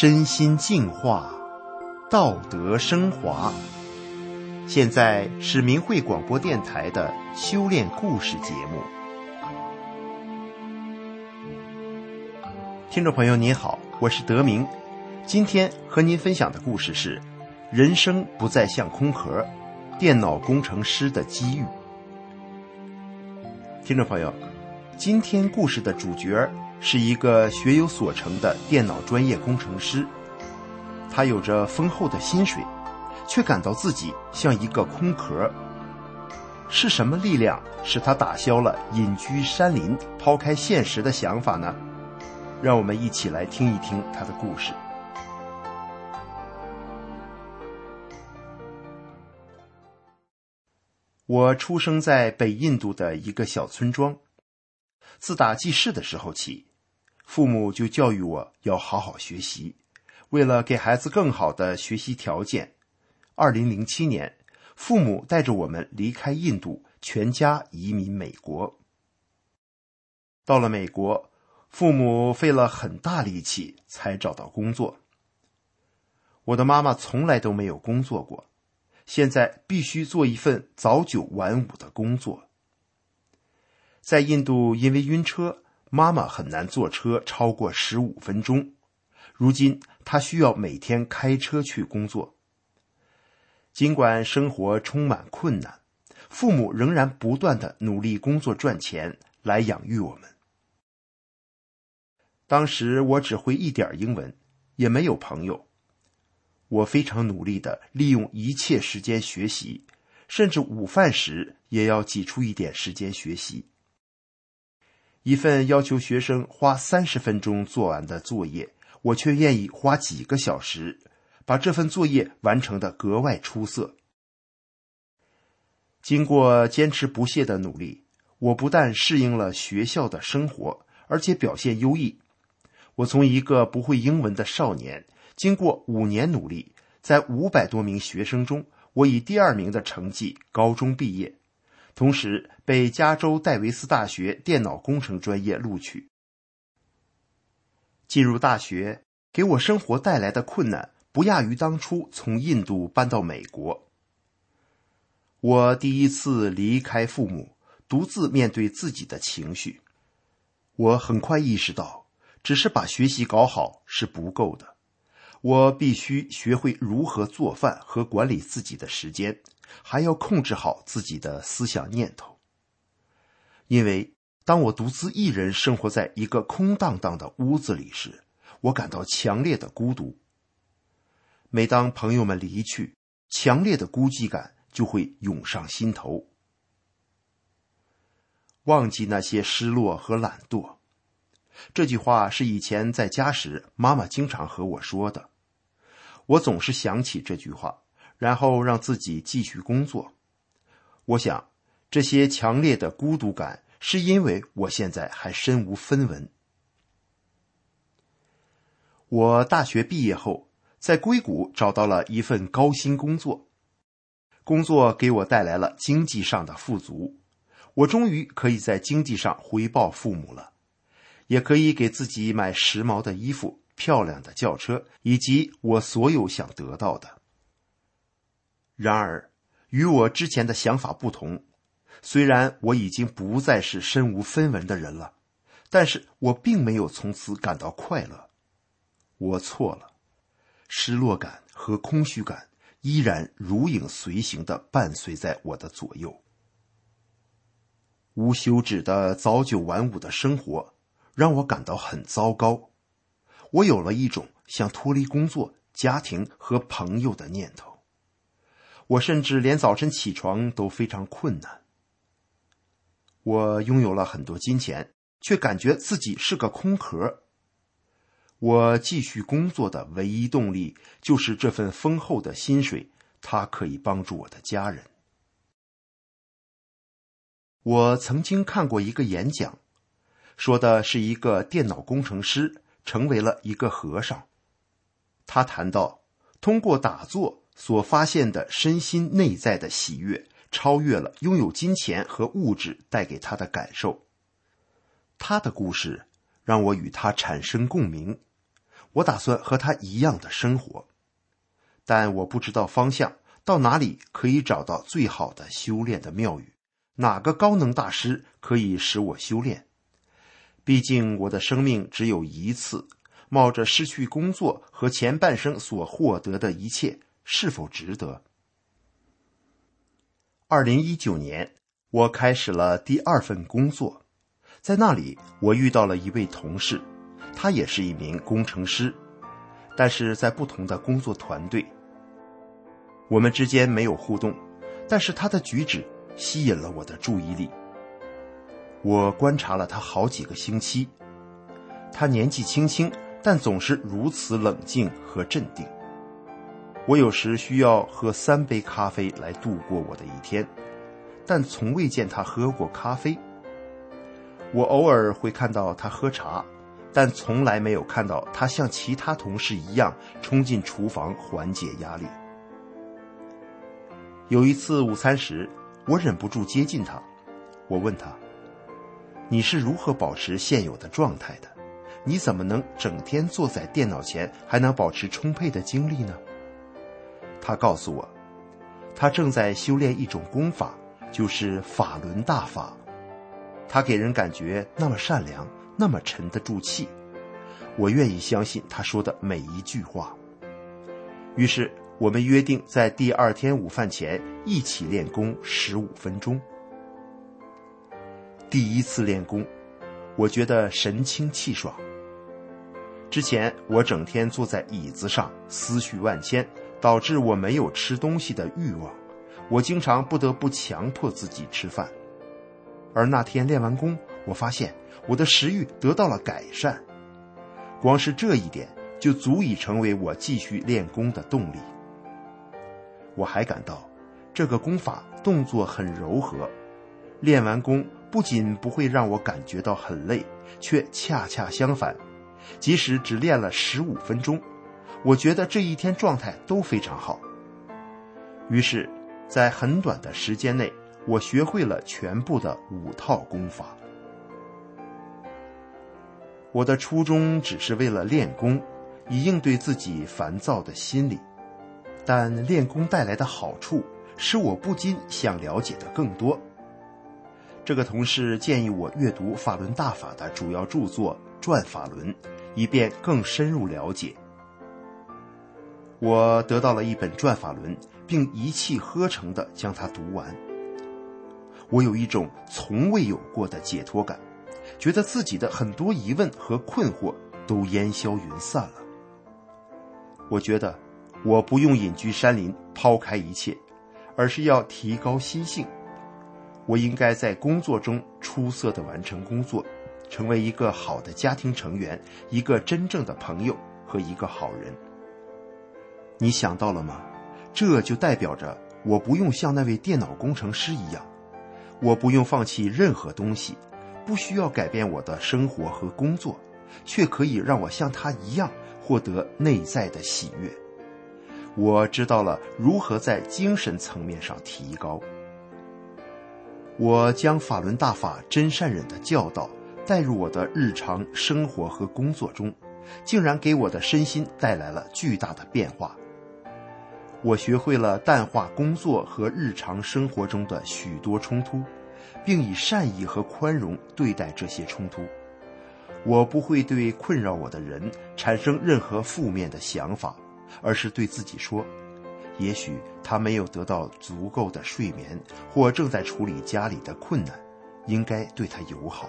身心净化，道德升华。现在是明慧广播电台的修炼故事节目。听众朋友您好，我是德明，今天和您分享的故事是：人生不再像空壳，电脑工程师的机遇。听众朋友，今天故事的主角是一个学有所成的电脑专业工程师，他有着丰厚的薪水，却感到自己像一个空壳。是什么力量使他打消了隐居山林、抛开现实的想法呢？让我们一起来听一听他的故事。我出生在北印度的一个小村庄。自打记事的时候起，父母就教育我要好好学习。为了给孩子更好的学习条件，二零零七年，父母带着我们离开印度，全家移民美国。到了美国，父母费了很大力气才找到工作。我的妈妈从来都没有工作过，现在必须做一份早九晚五的工作。在印度，因为晕车，妈妈很难坐车超过十五分钟。如今，他需要每天开车去工作。尽管生活充满困难，父母仍然不断的努力工作赚钱来养育我们。当时我只会一点英文，也没有朋友。我非常努力的利用一切时间学习，甚至午饭时也要挤出一点时间学习。一份要求学生花三十分钟做完的作业，我却愿意花几个小时，把这份作业完成的格外出色。经过坚持不懈的努力，我不但适应了学校的生活，而且表现优异。我从一个不会英文的少年，经过五年努力，在五百多名学生中，我以第二名的成绩高中毕业。同时被加州戴维斯大学电脑工程专业录取。进入大学给我生活带来的困难，不亚于当初从印度搬到美国。我第一次离开父母，独自面对自己的情绪。我很快意识到，只是把学习搞好是不够的，我必须学会如何做饭和管理自己的时间。还要控制好自己的思想念头，因为当我独自一人生活在一个空荡荡的屋子里时，我感到强烈的孤独。每当朋友们离去，强烈的孤寂感就会涌上心头。忘记那些失落和懒惰，这句话是以前在家时妈妈经常和我说的，我总是想起这句话。然后让自己继续工作。我想，这些强烈的孤独感是因为我现在还身无分文。我大学毕业后，在硅谷找到了一份高薪工作，工作给我带来了经济上的富足。我终于可以在经济上回报父母了，也可以给自己买时髦的衣服、漂亮的轿车，以及我所有想得到的。然而，与我之前的想法不同。虽然我已经不再是身无分文的人了，但是我并没有从此感到快乐。我错了，失落感和空虚感依然如影随形的伴随在我的左右。无休止的早九晚五的生活让我感到很糟糕。我有了一种想脱离工作、家庭和朋友的念头。我甚至连早晨起床都非常困难。我拥有了很多金钱，却感觉自己是个空壳。我继续工作的唯一动力就是这份丰厚的薪水，它可以帮助我的家人。我曾经看过一个演讲，说的是一个电脑工程师成为了一个和尚。他谈到，通过打坐所发现的身心内在的喜悦，超越了拥有金钱和物质带给他的感受。他的故事让我与他产生共鸣。我打算和他一样的生活，但我不知道方向，到哪里可以找到最好的修炼的庙宇？哪个高能大师可以使我修炼？毕竟我的生命只有一次，冒着失去工作和前半生所获得的一切，是否值得？二零一九年，我开始了第二份工作，在那里我遇到了一位同事。他也是一名工程师，但是在不同的工作团队。我们之间没有互动，但是他的举止吸引了我的注意力。我观察了他好几个星期，他年纪轻轻，但总是如此冷静和镇定。我有时需要喝三杯咖啡来度过我的一天，但从未见他喝过咖啡。我偶尔会看到他喝茶。但从来没有看到他像其他同事一样冲进厨房缓解压力。有一次午餐时，我忍不住接近他，我问他：“你是如何保持现有的状态的？你怎么能整天坐在电脑前还能保持充沛的精力呢？”他告诉我，他正在修炼一种功法，就是法轮大法。他给人感觉那么善良。那么沉得住气，我愿意相信他说的每一句话。于是我们约定在第二天午饭前一起练功十五分钟。第一次练功，我觉得神清气爽。之前我整天坐在椅子上，思绪万千，导致我没有吃东西的欲望。我经常不得不强迫自己吃饭。而那天练完功，我发现。我的食欲得到了改善，光是这一点就足以成为我继续练功的动力。我还感到，这个功法动作很柔和，练完功不仅不会让我感觉到很累，却恰恰相反，即使只练了十五分钟，我觉得这一天状态都非常好。于是，在很短的时间内，我学会了全部的五套功法。我的初衷只是为了练功，以应对自己烦躁的心理。但练功带来的好处，使我不禁想了解的更多。这个同事建议我阅读法轮大法的主要著作《转法轮》，以便更深入了解。我得到了一本《转法轮》，并一气呵成地将它读完。我有一种从未有过的解脱感。觉得自己的很多疑问和困惑都烟消云散了。我觉得我不用隐居山林，抛开一切，而是要提高心性。我应该在工作中出色的完成工作，成为一个好的家庭成员，一个真正的朋友和一个好人。你想到了吗？这就代表着我不用像那位电脑工程师一样，我不用放弃任何东西。不需要改变我的生活和工作，却可以让我像他一样获得内在的喜悦。我知道了如何在精神层面上提高。我将法轮大法真善忍的教导带入我的日常生活和工作中，竟然给我的身心带来了巨大的变化。我学会了淡化工作和日常生活中的许多冲突。并以善意和宽容对待这些冲突。我不会对困扰我的人产生任何负面的想法，而是对自己说：也许他没有得到足够的睡眠，或正在处理家里的困难，应该对他友好。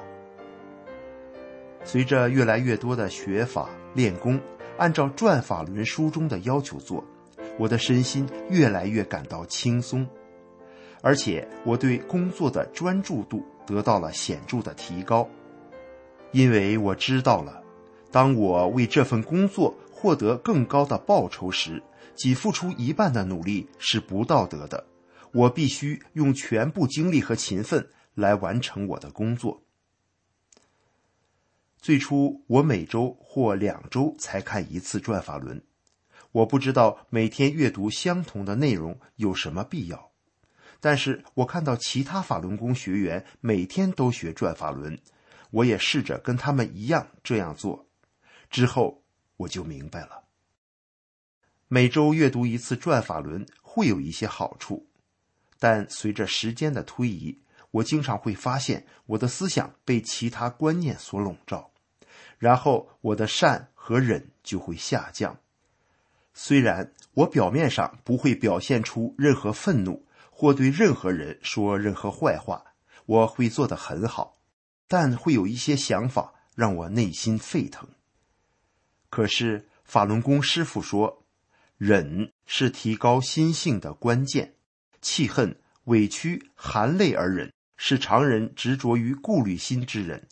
随着越来越多的学法练功，按照《转法轮》书中的要求做，我的身心越来越感到轻松。而且我对工作的专注度得到了显著的提高，因为我知道了，当我为这份工作获得更高的报酬时，仅付出一半的努力是不道德的。我必须用全部精力和勤奋来完成我的工作。最初，我每周或两周才看一次转法轮。我不知道每天阅读相同的内容有什么必要，但是我看到其他法轮功学员每天都学转法轮，我也试着跟他们一样这样做。之后我就明白了，每周阅读一次转法轮会有一些好处，但随着时间的推移。我经常会发现我的思想被其他观念所笼罩，然后我的善和忍就会下降。虽然我表面上不会表现出任何愤怒或对任何人说任何坏话，我会做得很好，但会有一些想法让我内心沸腾。可是法轮功师傅说，忍是提高心性的关键，气恨、委屈、含泪而忍。是常人执着于顾虑心之人，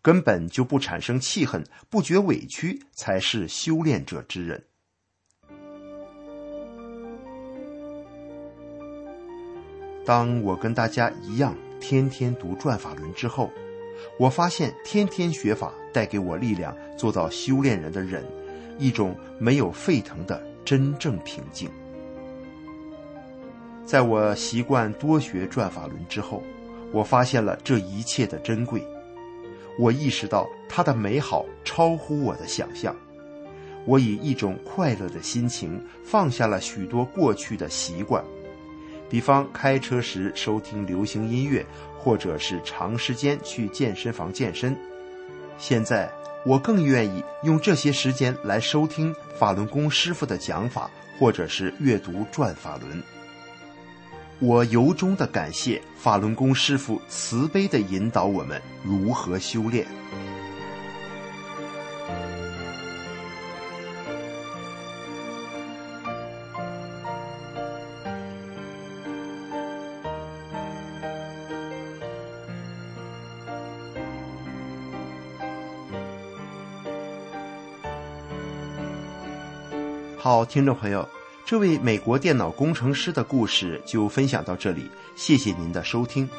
根本就不产生气恨、不觉委屈，才是修炼者之人。当我跟大家一样天天读转法轮之后，我发现天天学法带给我力量，做到修炼人的忍，一种没有沸腾的真正平静。在我习惯多学转法轮之后。我发现了这一切的珍贵，我意识到它的美好超乎我的想象。我以一种快乐的心情放下了许多过去的习惯，比方开车时收听流行音乐，或者是长时间去健身房健身。现在我更愿意用这些时间来收听法轮功师傅的讲法，或者是阅读转法轮。我由衷的感谢法轮功师傅慈悲的引导我们如何修炼。好，听众朋友。这位美国电脑工程师的故事就分享到这里，谢谢您的收听。